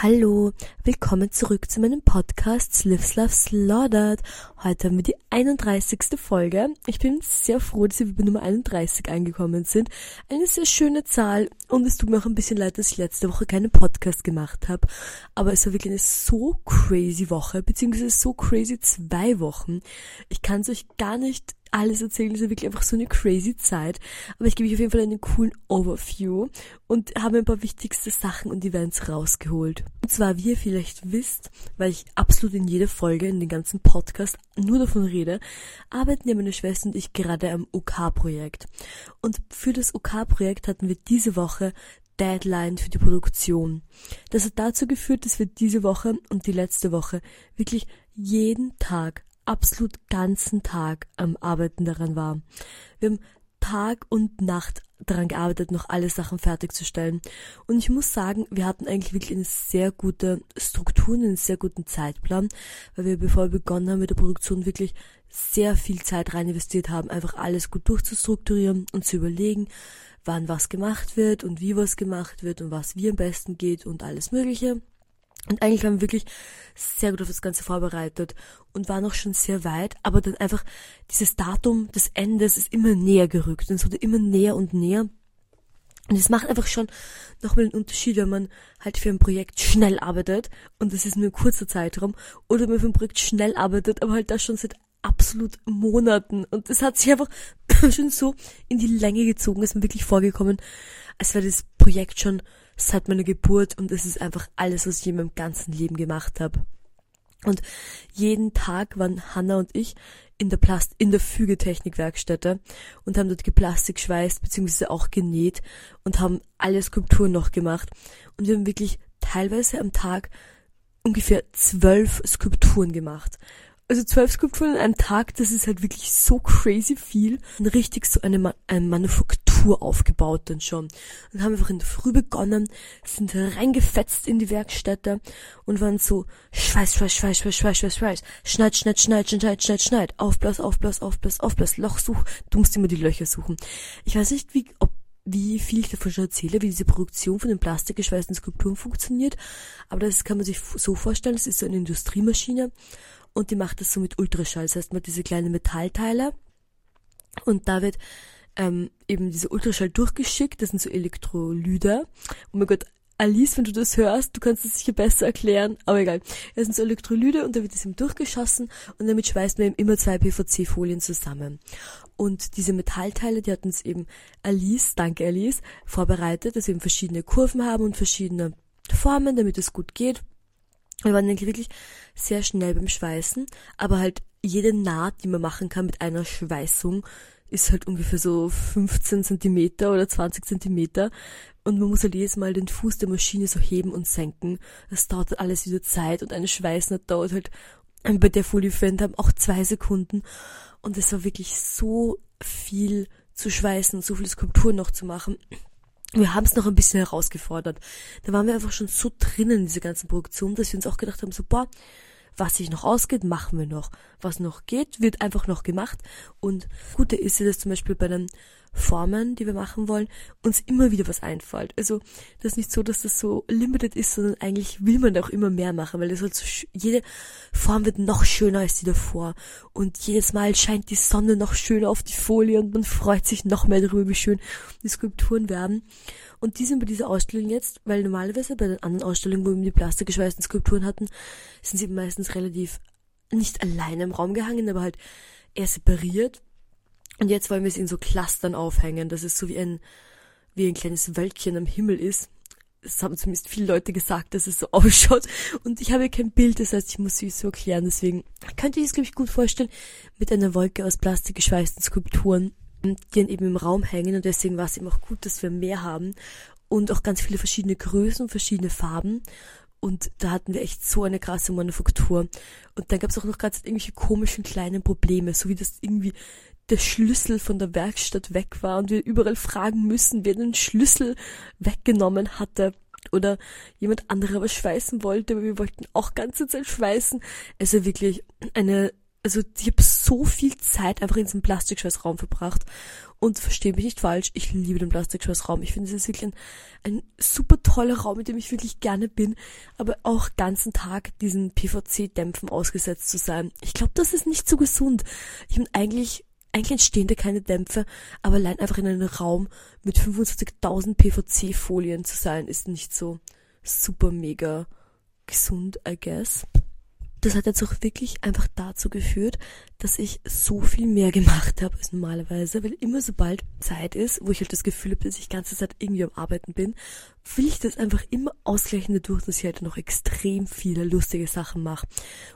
Hallo, willkommen zurück zu meinem Podcast Slips Love Slaughtered. Heute haben wir die 31. Folge. Ich bin sehr froh, dass wir bei Nummer 31 angekommen sind. Eine sehr schöne Zahl und es tut mir auch ein bisschen leid, dass ich letzte Woche keinen Podcast gemacht habe. Aber es war wirklich eine so crazy Woche, beziehungsweise so crazy zwei Wochen. Ich kann es euch gar nicht alles erzählen. Das ist wirklich einfach so eine crazy Zeit. Aber ich gebe euch auf jeden Fall einen coolen Overview und habe ein paar wichtigste Sachen und Events rausgeholt. Und zwar, wie ihr vielleicht wisst, weil ich absolut in jeder Folge, in den ganzen Podcast nur davon rede, arbeiten ja meine Schwester und ich gerade am OK-Projekt. und für das OK-Projekt hatten wir diese Woche Deadline für die Produktion. Das hat dazu geführt, dass wir diese Woche und die letzte Woche wirklich jeden Tag absolut ganzen Tag am Arbeiten daran war. Wir haben Tag und Nacht daran gearbeitet, noch alle Sachen fertigzustellen. Und ich muss sagen, wir hatten eigentlich wirklich eine sehr gute Struktur, einen sehr guten Zeitplan, weil wir, bevor wir begonnen haben mit der Produktion, wirklich sehr viel Zeit rein investiert haben, einfach alles gut durchzustrukturieren und zu überlegen, wann was gemacht wird und wie was gemacht wird und was wie am besten geht und alles Mögliche. Und eigentlich waren wir wirklich sehr gut auf das Ganze vorbereitet und waren auch schon sehr weit, aber dann einfach dieses Datum des Endes ist immer näher gerückt und es wurde immer näher und näher. Und es macht einfach schon nochmal einen Unterschied, wenn man halt für ein Projekt schnell arbeitet und das ist nur ein kurzer Zeitraum oder wenn man für ein Projekt schnell arbeitet, aber halt das schon seit absolut Monaten und es hat sich einfach schon so in die Länge gezogen, ist mir wirklich vorgekommen, als wäre das Projekt schon seit meiner Geburt und es ist einfach alles, was ich in meinem ganzen Leben gemacht habe. Und jeden Tag waren Hanna und ich in der Plast in der Fügetechnik-Werkstätte und haben dort geplastik schweißt beziehungsweise auch genäht und haben alle Skulpturen noch gemacht. Und wir haben wirklich teilweise am Tag ungefähr zwölf Skulpturen gemacht. Also zwölf Skulpturen an einem Tag, das ist halt wirklich so crazy viel. Und richtig so eine, Ma eine Manufaktur Tour aufgebaut dann schon. Und haben einfach in der Früh begonnen, sind reingefetzt in die Werkstätte und waren so Schweiß, Schweiß, Schweiß, Schweiß, Schweiß, Schweiß, Schweiß, schneid, schneid, schneid, schneid, schneid, schneid, aufblas, aufblas, aufblas, aufblas, Loch such, du musst immer die Löcher suchen. Ich weiß nicht, wie, ob wie viel ich davon schon erzähle, wie diese Produktion von den plastikgeschweißten Skulpturen funktioniert. Aber das kann man sich so vorstellen, das ist so eine Industriemaschine und die macht das so mit Ultraschall. Das heißt, man hat diese kleinen Metallteile und da wird ähm, eben diese Ultraschall durchgeschickt. Das sind so Elektrolyte. Oh mein Gott, Alice, wenn du das hörst, du kannst es sicher besser erklären, aber egal. Das sind so Elektrolyte und da wird es eben durchgeschossen und damit schweißt man eben immer zwei PVC-Folien zusammen. Und diese Metallteile, die hat uns eben Alice, danke Alice, vorbereitet, dass wir eben verschiedene Kurven haben und verschiedene Formen, damit es gut geht. Wir waren eigentlich wirklich sehr schnell beim Schweißen, aber halt jede Naht, die man machen kann mit einer Schweißung, ist halt ungefähr so 15 Zentimeter oder 20 Zentimeter und man muss halt jedes Mal den Fuß der Maschine so heben und senken. Das dauert alles wieder Zeit und eine Schweißnaht dauert halt bei der Folie Fend haben auch zwei Sekunden und es war wirklich so viel zu schweißen und so viele Skulpturen noch zu machen. Wir haben es noch ein bisschen herausgefordert. Da waren wir einfach schon so drinnen in dieser ganzen Produktion, dass wir uns auch gedacht haben, so, boah, was sich noch ausgeht, machen wir noch. Was noch geht, wird einfach noch gemacht. Und Gute ist ja, dass zum Beispiel bei den Formen, die wir machen wollen, uns immer wieder was einfällt. Also das ist nicht so, dass das so limited ist, sondern eigentlich will man auch immer mehr machen, weil das halt so jede Form wird noch schöner als die davor. Und jedes Mal scheint die Sonne noch schöner auf die Folie und man freut sich noch mehr darüber, wie schön die Skulpturen werden. Und die sind bei dieser Ausstellung jetzt, weil normalerweise bei den anderen Ausstellungen, wo wir die plastikgeschweißten Skulpturen hatten, sind sie meistens relativ nicht alleine im Raum gehangen, aber halt eher separiert. Und jetzt wollen wir es in so Clustern aufhängen, dass es so wie ein, wie ein kleines Wölkchen am Himmel ist. Das haben zumindest viele Leute gesagt, dass es so ausschaut. Und ich habe kein Bild, das heißt, ich muss sie so erklären. Deswegen könnt ihr es, glaube ich, gut vorstellen mit einer Wolke aus plastikgeschweißten Skulpturen die dann eben im Raum hängen und deswegen war es eben auch gut, dass wir mehr haben und auch ganz viele verschiedene Größen und verschiedene Farben und da hatten wir echt so eine krasse Manufaktur und dann gab es auch noch ganz irgendwelche komischen kleinen Probleme, so wie das irgendwie der Schlüssel von der Werkstatt weg war und wir überall fragen müssen, wer den Schlüssel weggenommen hatte oder jemand anderer was schweißen wollte, aber wir wollten auch ganze Zeit schweißen. Also wirklich eine also ich habe so viel Zeit einfach in diesem Plastikschweißraum verbracht. Und verstehe mich nicht falsch, ich liebe den Plastikschweißraum. Ich finde, es ist wirklich ein, ein super toller Raum, in dem ich wirklich gerne bin. Aber auch ganzen Tag diesen PVC-Dämpfen ausgesetzt zu sein. Ich glaube, das ist nicht so gesund. Ich bin eigentlich eigentlich entstehen da keine Dämpfe, aber allein einfach in einem Raum mit 25.000 PVC-Folien zu sein, ist nicht so super mega gesund, I guess das hat jetzt auch wirklich einfach dazu geführt, dass ich so viel mehr gemacht habe als normalerweise, weil immer sobald Zeit ist, wo ich halt das Gefühl habe, dass ich die ganze Zeit irgendwie am Arbeiten bin, will ich das einfach immer ausgleichen dadurch, dass ich halt noch extrem viele lustige Sachen mache.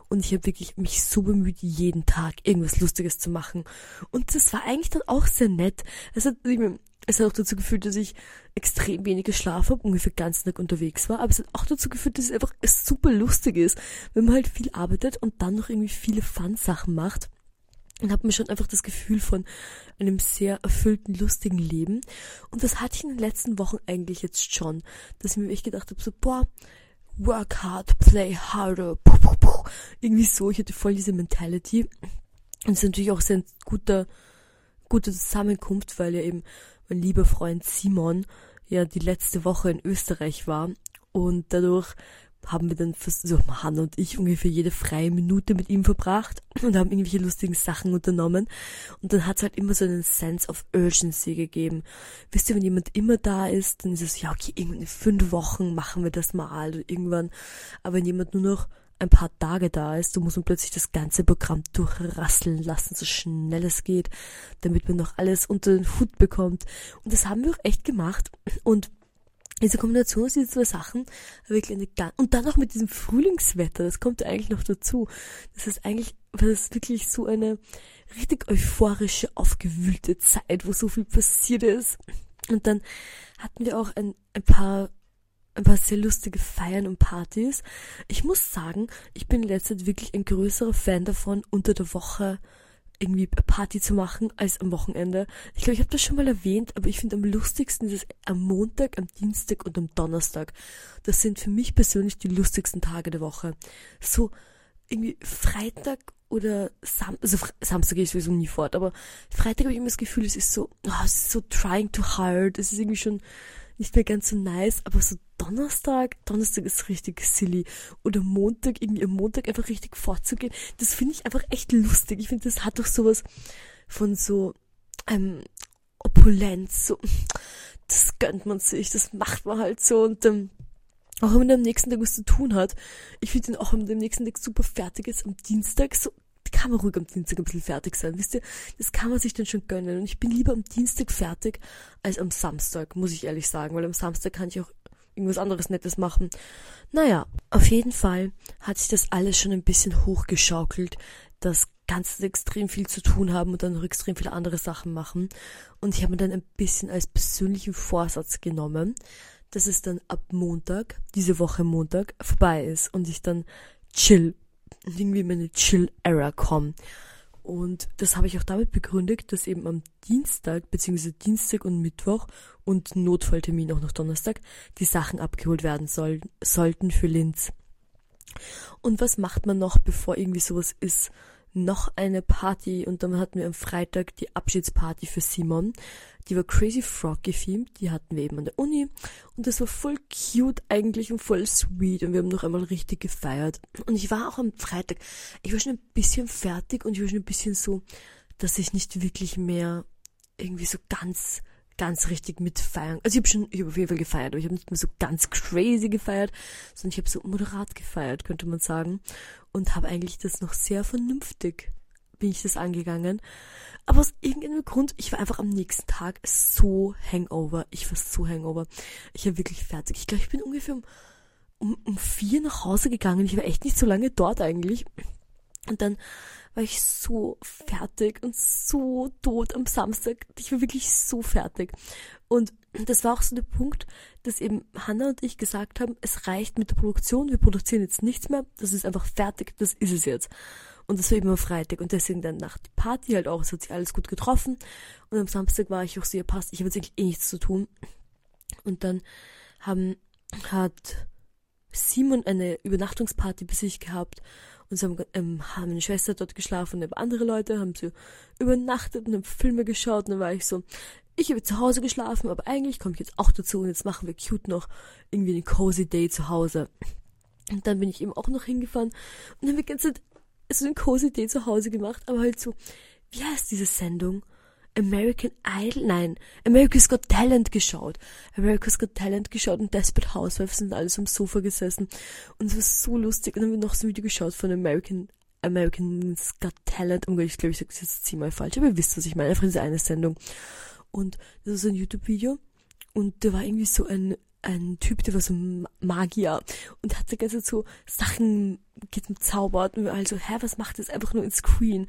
Und ich habe wirklich mich so bemüht, jeden Tag irgendwas Lustiges zu machen. Und das war eigentlich dann auch sehr nett. Meine, es hat auch dazu geführt, dass ich extrem wenig geschlafen habe, ungefähr den ganzen Tag unterwegs war. Aber es hat auch dazu geführt, dass es einfach super lustig ist, wenn man halt viel arbeitet und dann noch irgendwie viele Fun-Sachen macht. Und habe mir schon einfach das Gefühl von einem sehr erfüllten, lustigen Leben. Und das hatte ich in den letzten Wochen eigentlich jetzt schon, dass ich mir echt gedacht habe, so, boah, work hard, play harder, puh, puh, puh. irgendwie so. Ich hatte voll diese Mentality. Und es ist natürlich auch sehr ein guter, gute Zusammenkunft, weil ja eben mein lieber Freund Simon ja die letzte Woche in Österreich war und dadurch haben wir dann, so Hanna und ich, ungefähr jede freie Minute mit ihm verbracht und haben irgendwelche lustigen Sachen unternommen. Und dann hat es halt immer so einen Sense of Urgency gegeben. Wisst ihr, wenn jemand immer da ist, dann ist es, ja, okay, in fünf Wochen machen wir das mal oder irgendwann. Aber wenn jemand nur noch ein paar Tage da ist, so muss man plötzlich das ganze Programm durchrasseln lassen, so schnell es geht, damit man noch alles unter den Hut bekommt. Und das haben wir auch echt gemacht. Und diese Kombination aus diesen zwei Sachen, wirklich eine ganz, und dann auch mit diesem Frühlingswetter, das kommt eigentlich noch dazu. Das ist eigentlich, das ist wirklich so eine richtig euphorische, aufgewühlte Zeit, wo so viel passiert ist. Und dann hatten wir auch ein, ein paar ein paar sehr lustige Feiern und Partys. Ich muss sagen, ich bin in letzter Zeit wirklich ein größerer Fan davon, unter der Woche irgendwie Party zu machen als am Wochenende. Ich glaube, ich habe das schon mal erwähnt, aber ich finde am lustigsten ist es am Montag, am Dienstag und am Donnerstag. Das sind für mich persönlich die lustigsten Tage der Woche. So irgendwie Freitag oder Sam also Samstag gehe ich sowieso nie fort, aber Freitag habe ich immer das Gefühl, es ist so, oh, es ist so trying too hard, es ist irgendwie schon nicht mehr ganz so nice, aber so Donnerstag, Donnerstag ist richtig silly. Oder Montag, irgendwie am Montag einfach richtig vorzugehen, das finde ich einfach echt lustig. Ich finde, das hat doch sowas von so, ähm, Opulenz, so, das gönnt man sich, das macht man halt so und, ähm, auch wenn man am nächsten Tag was zu tun hat. Ich finde ihn auch, am nächsten Tag super fertig ist, am Dienstag so kann man ruhig am Dienstag ein bisschen fertig sein, wisst ihr? Das kann man sich dann schon gönnen. Und ich bin lieber am Dienstag fertig als am Samstag, muss ich ehrlich sagen, weil am Samstag kann ich auch irgendwas anderes Nettes machen. Naja, auf jeden Fall hat sich das alles schon ein bisschen hochgeschaukelt, dass ganz extrem viel zu tun haben und dann noch extrem viele andere Sachen machen. Und ich habe mir dann ein bisschen als persönlichen Vorsatz genommen, dass es dann ab Montag, diese Woche Montag, vorbei ist und ich dann chill irgendwie in meine Chill-Era komme. Und das habe ich auch damit begründet, dass eben am Dienstag, beziehungsweise Dienstag und Mittwoch und Notfalltermin auch noch Donnerstag, die Sachen abgeholt werden soll, sollten für Linz. Und was macht man noch, bevor irgendwie sowas ist? noch eine Party und dann hatten wir am Freitag die Abschiedsparty für Simon. Die war Crazy Frog gefilmt, die hatten wir eben an der Uni und das war voll cute eigentlich und voll sweet und wir haben noch einmal richtig gefeiert. Und ich war auch am Freitag, ich war schon ein bisschen fertig und ich war schon ein bisschen so, dass ich nicht wirklich mehr irgendwie so ganz ganz richtig mitfeiern. Also ich habe schon, ich habe auf jeden Fall gefeiert, aber ich habe nicht mehr so ganz crazy gefeiert, sondern ich habe so moderat gefeiert, könnte man sagen. Und habe eigentlich das noch sehr vernünftig, bin ich das angegangen. Aber aus irgendeinem Grund, ich war einfach am nächsten Tag so hangover. Ich war so hangover. Ich war wirklich fertig. Ich glaube, ich bin ungefähr um, um, um vier nach Hause gegangen. Ich war echt nicht so lange dort eigentlich. Und dann war ich so fertig und so tot am Samstag. Ich war wirklich so fertig. Und das war auch so der Punkt, dass eben Hannah und ich gesagt haben, es reicht mit der Produktion, wir produzieren jetzt nichts mehr, das ist einfach fertig, das ist es jetzt. Und das war eben am Freitag und deswegen dann nach die Party halt auch, es hat sich alles gut getroffen. Und am Samstag war ich auch so, ja passt, ich habe jetzt eigentlich eh nichts zu tun. Und dann haben, hat Simon eine Übernachtungsparty bei sich gehabt und so haben, ähm, haben meine Schwester dort geschlafen und andere Leute haben so übernachtet und haben Filme geschaut und dann war ich so, ich habe zu Hause geschlafen, aber eigentlich komme ich jetzt auch dazu und jetzt machen wir cute noch irgendwie einen cozy Day zu Hause. Und dann bin ich eben auch noch hingefahren und dann haben wir ganze Zeit so einen cozy Day zu Hause gemacht, aber halt so, wie heißt diese Sendung? American Idol, nein, America's Got Talent geschaut. America's Got Talent geschaut und Desperate Housewives sind alles am Sofa gesessen. Und es war so lustig. Und dann haben wir noch so ein Video geschaut von American, American's Got Talent. Oh Gott, ich glaube, ich sage es jetzt zehnmal falsch, aber ihr wisst, was ich meine. Einfach diese eine Sendung. Und das ist ein YouTube-Video. Und da war irgendwie so ein, ein Typ, der war so ein Magier und hat die ganze Zeit so Sachen gezaubert und wir also, hä, was macht das einfach nur ins Screen?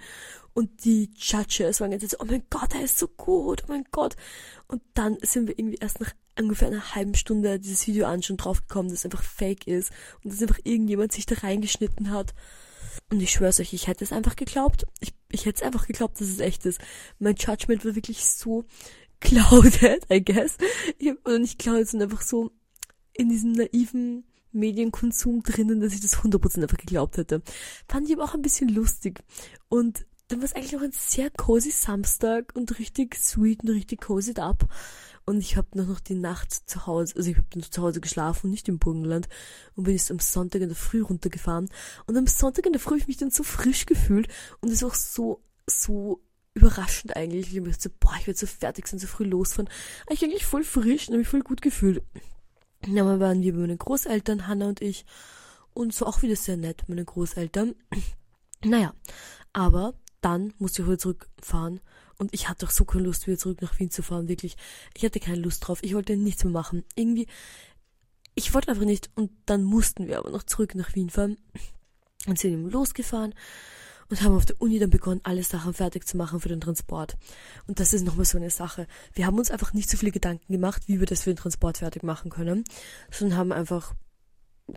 Und die Judges waren ganz so, oh mein Gott, er ist so gut, oh mein Gott. Und dann sind wir irgendwie erst nach ungefähr einer halben Stunde dieses Video an schon draufgekommen, dass es einfach fake ist und dass einfach irgendjemand sich da reingeschnitten hat. Und ich schwör's euch, ich hätte es einfach geglaubt. Ich, ich hätte es einfach geglaubt, dass es echt ist. Mein Judgment war wirklich so clouded, I guess. Oder nicht clouded, sondern einfach so in diesem naiven Medienkonsum drinnen, dass ich das 100% einfach geglaubt hätte. Fand ich aber auch ein bisschen lustig. Und dann war es eigentlich auch ein sehr cozy Samstag und richtig sweet und richtig cozy up. Und ich habe noch die Nacht zu Hause, also ich habe zu Hause geschlafen, nicht im Burgenland. Und bin jetzt am Sonntag in der Früh runtergefahren. Und am Sonntag in der Früh habe ich mich dann so frisch gefühlt. Und es ist auch so, so überraschend eigentlich. Ich mir so, boah, ich werde so fertig sein, so früh losfahren. Aber ich eigentlich voll frisch und habe mich voll gut gefühlt. Dann waren wir bei meinen Großeltern, Hanna und ich. Und so auch wieder sehr nett, meine Großeltern. Naja, aber dann musste ich wieder zurückfahren. Und ich hatte auch so keine Lust, wieder zurück nach Wien zu fahren, wirklich. Ich hatte keine Lust drauf. Ich wollte nichts mehr machen. Irgendwie, ich wollte einfach nicht. Und dann mussten wir aber noch zurück nach Wien fahren. Und sind eben losgefahren und haben auf der Uni dann begonnen, alle Sachen fertig zu machen für den Transport. Und das ist nochmal so eine Sache. Wir haben uns einfach nicht so viele Gedanken gemacht, wie wir das für den Transport fertig machen können, sondern haben einfach,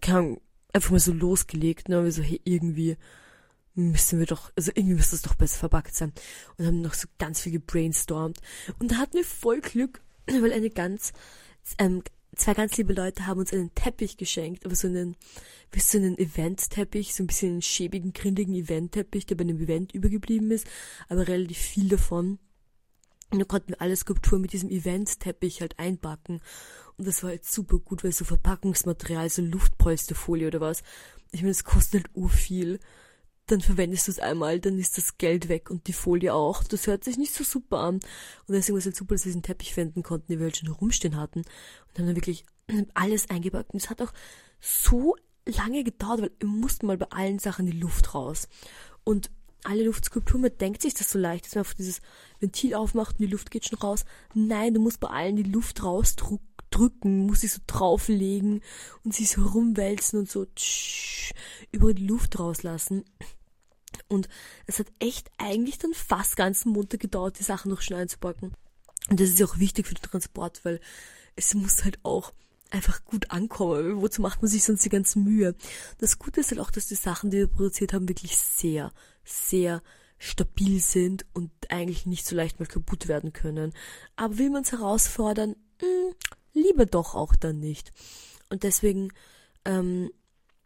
keine einfach mal so losgelegt, ne, wir so, hey, irgendwie, müssen wir doch, also irgendwie müsste es doch besser verpackt sein. Und haben noch so ganz viel gebrainstormt. Und da hatten wir voll Glück, weil eine ganz, ähm, zwei ganz liebe Leute haben uns einen Teppich geschenkt, aber so einen, wie so einen Event-Teppich, so ein bisschen einen schäbigen, grindigen Event-Teppich, der bei einem Event übergeblieben ist, aber relativ viel davon. Und dann konnten wir alle Skulpturen mit diesem Event-Teppich halt einpacken. Und das war halt super gut, weil so Verpackungsmaterial, so Luftpolsterfolie oder was. Ich meine, es kostet halt urviel. viel dann verwendest du es einmal, dann ist das Geld weg und die Folie auch. Das hört sich nicht so super an. Und deswegen war es halt super, dass wir diesen Teppich finden konnten, den wir halt schon rumstehen hatten. Und dann haben wir wirklich alles eingepackt. Und es hat auch so lange gedauert, weil wir mussten mal bei allen Sachen die Luft raus. Und alle Luftskulpturen, man denkt sich das so leicht, dass man auf dieses Ventil aufmacht und die Luft geht schon raus. Nein, du musst bei allen die Luft rausdrücken, musst sie so drauflegen und sie so rumwälzen und so tsch, über die Luft rauslassen. Und es hat echt eigentlich dann fast ganzen Montag gedauert, die Sachen noch schnell einzupacken. Und das ist ja auch wichtig für den Transport, weil es muss halt auch einfach gut ankommen. Wozu macht man sich sonst die ganze Mühe? Das Gute ist halt auch, dass die Sachen, die wir produziert haben, wirklich sehr, sehr stabil sind und eigentlich nicht so leicht mal kaputt werden können. Aber will man es herausfordern, mh, hm, lieber doch auch dann nicht. Und deswegen ähm,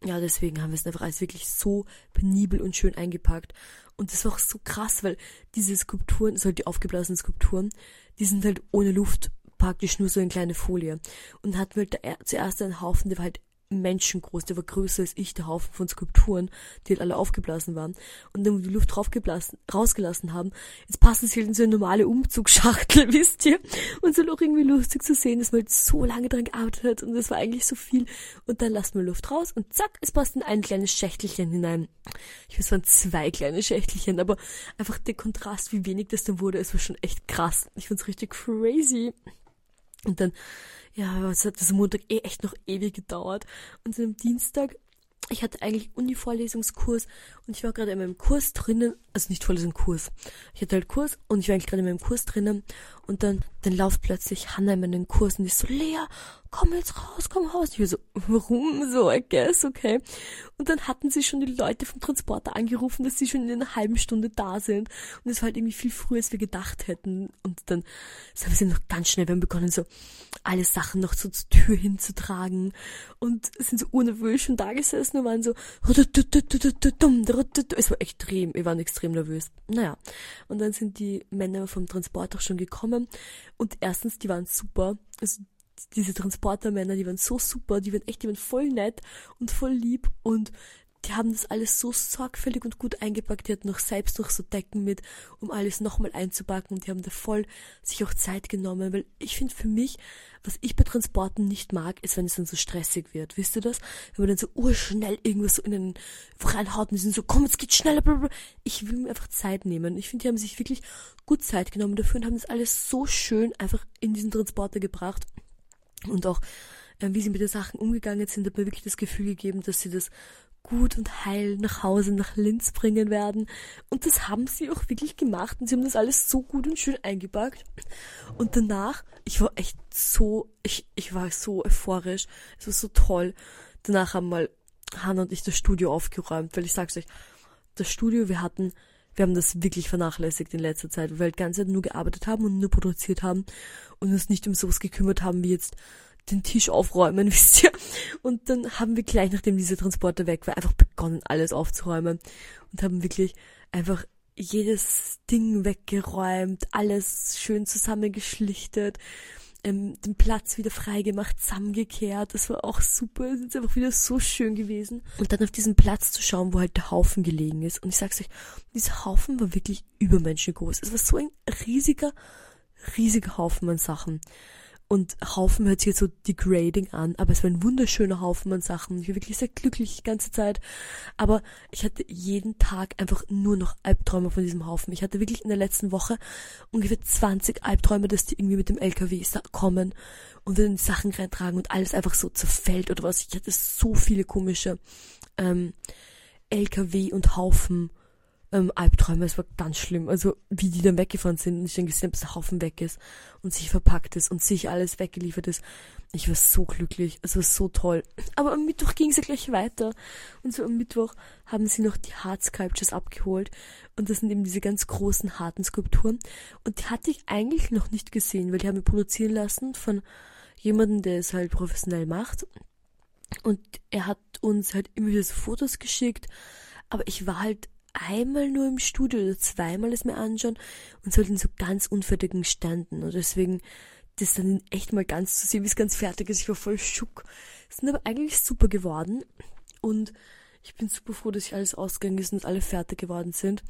ja, deswegen haben wir es einfach alles wirklich so penibel und schön eingepackt. Und das war auch so krass, weil diese Skulpturen, also die aufgeblasenen Skulpturen, die sind halt ohne Luft praktisch nur so in kleine Folie. Und hatten wir halt zuerst einen Haufen, der war halt menschengroß, der war größer als ich, der Haufen von Skulpturen, die halt alle aufgeblasen waren. Und dann, wo die Luft draufgeblasen, rausgelassen haben, jetzt passen sie halt in so eine normale Umzugsschachtel, wisst ihr? Und so noch irgendwie lustig zu sehen, dass man halt so lange dran gearbeitet hat und das war eigentlich so viel. Und dann lassen wir Luft raus und zack, es passt in ein kleines Schächtelchen hinein. Ich weiß, es waren zwei kleine Schächtelchen, aber einfach der Kontrast, wie wenig das dann wurde, es war schon echt krass. Ich fand's richtig crazy. Und dann ja, es hat das Montag eh echt noch ewig gedauert. Und am Dienstag, ich hatte eigentlich Uni-Vorlesungskurs und ich war gerade in meinem Kurs drinnen, also nicht Vorlesungskurs. Ich hatte halt Kurs und ich war eigentlich gerade in meinem Kurs drinnen und dann dann lauft plötzlich Hannah in meinen Kurs und ist so, Lea, komm jetzt raus, komm raus. Ich so, warum? So, I guess, okay. Und dann hatten sie schon die Leute vom Transporter angerufen, dass sie schon in einer halben Stunde da sind. Und es war halt irgendwie viel früher, als wir gedacht hätten. Und dann haben sie noch ganz schnell, wir haben begonnen, so alle Sachen noch so zur Tür hinzutragen. Und sind so unnervös schon da gesessen und waren so, es war extrem, wir waren extrem nervös. Naja. Und dann sind die Männer vom Transporter schon gekommen. Und erstens, die waren super. Also diese Transportermänner, die waren so super, die waren echt, die waren voll nett und voll lieb und die haben das alles so sorgfältig und gut eingepackt. Die hatten noch selbst noch so Decken mit, um alles nochmal einzupacken. Und die haben da voll sich auch Zeit genommen, weil ich finde für mich, was ich bei Transporten nicht mag, ist, wenn es dann so stressig wird. Wisst ihr das? Wenn man dann so urschnell irgendwas so in den reinhaut und die sind so, komm, jetzt geht's schneller. Blablabla. Ich will mir einfach Zeit nehmen. Ich finde, die haben sich wirklich gut Zeit genommen dafür und haben das alles so schön einfach in diesen Transporter gebracht. Und auch, äh, wie sie mit den Sachen umgegangen sind, hat mir wirklich das Gefühl gegeben, dass sie das gut und heil nach Hause, nach Linz bringen werden. Und das haben sie auch wirklich gemacht. Und sie haben das alles so gut und schön eingepackt. Und danach, ich war echt so, ich, ich war so euphorisch. Es war so toll. Danach haben mal Hannah und ich das Studio aufgeräumt, weil ich sag's euch, das Studio, wir hatten, wir haben das wirklich vernachlässigt in letzter Zeit, weil wir halt ganz nur gearbeitet haben und nur produziert haben und uns nicht um sowas gekümmert haben wie jetzt den Tisch aufräumen, wisst ihr. Und dann haben wir gleich, nachdem diese Transporter weg war, einfach begonnen, alles aufzuräumen und haben wirklich einfach jedes Ding weggeräumt, alles schön zusammengeschlichtet, ähm, den Platz wieder freigemacht, zusammengekehrt. Das war auch super. Es ist einfach wieder so schön gewesen. Und dann auf diesen Platz zu schauen, wo halt der Haufen gelegen ist. Und ich sag's euch, dieser Haufen war wirklich übermenschengroß. Es war so ein riesiger, riesiger Haufen an Sachen. Und Haufen hört sich jetzt so degrading an, aber es war ein wunderschöner Haufen an Sachen. Ich war wirklich sehr glücklich die ganze Zeit. Aber ich hatte jeden Tag einfach nur noch Albträume von diesem Haufen. Ich hatte wirklich in der letzten Woche ungefähr 20 Albträume, dass die irgendwie mit dem LKW kommen und dann Sachen reintragen und alles einfach so zerfällt oder was. Ich hatte so viele komische ähm, LKW und Haufen ähm, Albträume. Es war ganz schlimm. Also wie die dann weggefahren sind und ich dann gesehen habe, dass der Haufen weg ist und sich verpackt ist und sich alles weggeliefert ist. Ich war so glücklich. Es war so toll. Aber am Mittwoch ging es ja gleich weiter. Und so am Mittwoch haben sie noch die Hard Sculptures abgeholt. Und das sind eben diese ganz großen, harten Skulpturen. Und die hatte ich eigentlich noch nicht gesehen, weil die haben wir produzieren lassen von jemandem, der es halt professionell macht. Und er hat uns halt immer wieder so Fotos geschickt. Aber ich war halt einmal nur im Studio oder zweimal es mir anschauen und so in so ganz unfertigen Ständen. Und deswegen das dann echt mal ganz zu sehen, wie es ganz fertig ist. Ich war voll schock. Es sind aber eigentlich super geworden. Und ich bin super froh, dass ich alles ausgegangen ist und alle fertig geworden sind.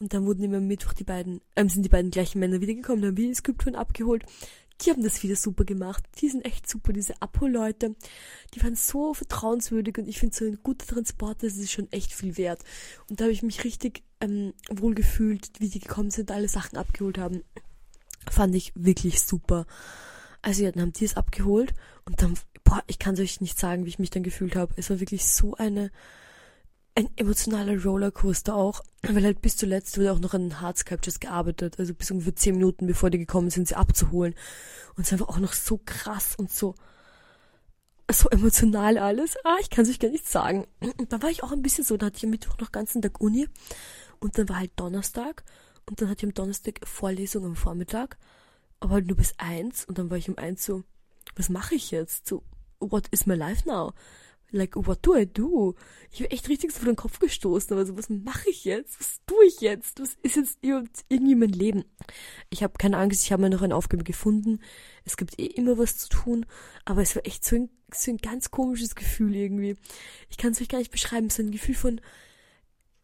Und dann wurden immer am Mittwoch die beiden, ähm, sind die beiden gleichen Männer wiedergekommen, haben wieder die Skulpturen abgeholt die haben das wieder super gemacht. Die sind echt super, diese Abholleute. Die waren so vertrauenswürdig und ich finde so ein guter Transporter, das ist schon echt viel wert. Und da habe ich mich richtig ähm, wohl gefühlt, wie die gekommen sind, alle Sachen abgeholt haben. Fand ich wirklich super. Also ja, dann haben die es abgeholt und dann, boah, ich kann es euch nicht sagen, wie ich mich dann gefühlt habe. Es war wirklich so eine ein emotionaler Rollercoaster auch, weil halt bis zuletzt wurde auch noch an Hard Sculptures gearbeitet, also bis ungefähr zehn Minuten bevor die gekommen sind, sie abzuholen. Und es ist einfach auch noch so krass und so, so emotional alles. Ah, ich kann es euch gar nicht sagen. Da war ich auch ein bisschen so, da hatte ich am Mittwoch noch ganzen Tag Uni und dann war halt Donnerstag und dann hatte ich am Donnerstag Vorlesung am Vormittag, aber halt nur bis eins und dann war ich um eins so, was mache ich jetzt? So, what is my life now? Like, what do I do? Ich bin echt richtig so vor den Kopf gestoßen, aber so, was mache ich jetzt? Was tue ich jetzt? Was ist jetzt irgendwie mein Leben? Ich habe keine Angst, ich habe mir noch eine Aufgabe gefunden. Es gibt eh immer was zu tun, aber es war echt so ein, so ein ganz komisches Gefühl irgendwie. Ich kann es euch gar nicht beschreiben, so ein Gefühl von,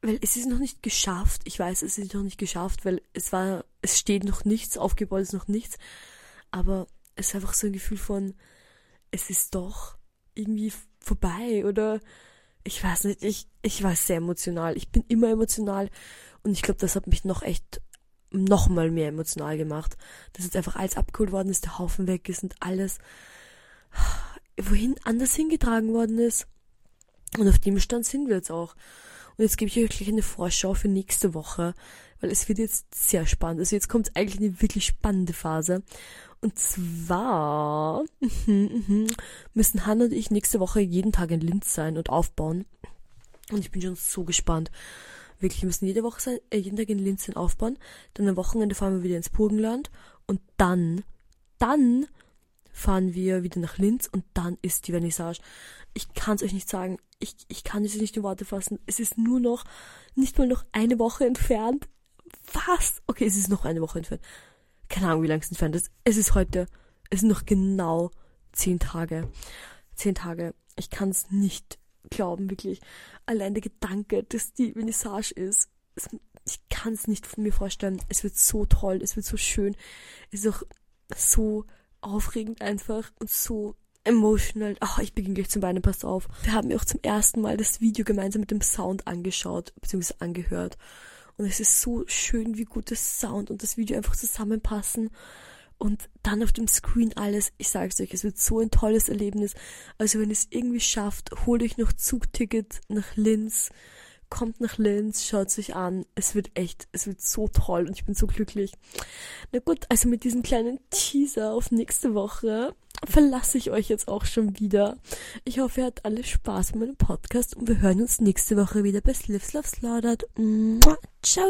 weil es ist noch nicht geschafft. Ich weiß, es ist noch nicht geschafft, weil es war, es steht noch nichts, aufgebaut ist noch nichts, aber es ist einfach so ein Gefühl von, es ist doch irgendwie vorbei oder ich weiß nicht, ich, ich war sehr emotional. Ich bin immer emotional und ich glaube, das hat mich noch echt noch mal mehr emotional gemacht. Dass jetzt einfach alles abgeholt worden ist, der Haufen weg ist und alles wohin anders hingetragen worden ist. Und auf dem Stand sind wir jetzt auch. Und jetzt gebe ich euch gleich eine Vorschau für nächste Woche, weil es wird jetzt sehr spannend. Also jetzt kommt eigentlich eine wirklich spannende Phase. Und zwar mhm, mhm, müssen Hannah und ich nächste Woche jeden Tag in Linz sein und aufbauen. Und ich bin schon so gespannt. Wirklich, wir müssen jede Woche sein, äh, jeden Tag in Linz sein aufbauen. Dann am Wochenende fahren wir wieder ins Burgenland. Und dann, dann fahren wir wieder nach Linz und dann ist die Vernissage. Ich kann es euch nicht sagen. Ich, ich kann es nicht in Worte fassen. Es ist nur noch, nicht mal noch eine Woche entfernt. Was? Okay, es ist noch eine Woche entfernt. Keine Ahnung, wie lange es entfernt ist. Es ist heute, es sind noch genau zehn Tage. Zehn Tage. Ich kann es nicht glauben, wirklich. Allein der Gedanke, dass die Vernissage ist. Es, ich kann es nicht von mir vorstellen. Es wird so toll, es wird so schön. Es ist auch so aufregend einfach und so emotional. Ach, ich beginne gleich zum Beinen, pass auf. Wir haben mir auch zum ersten Mal das Video gemeinsam mit dem Sound angeschaut, beziehungsweise angehört. Und es ist so schön, wie gut das Sound und das Video einfach zusammenpassen. Und dann auf dem Screen alles. Ich sag's euch, es wird so ein tolles Erlebnis. Also wenn ihr es irgendwie schafft, holt euch noch Zugticket nach Linz kommt nach Linz, schaut sich an. Es wird echt, es wird so toll und ich bin so glücklich. Na gut, also mit diesem kleinen Teaser auf nächste Woche verlasse ich euch jetzt auch schon wieder. Ich hoffe, ihr habt alle Spaß mit meinem Podcast und wir hören uns nächste Woche wieder bei Slivs Love Slaughtered. Ciao!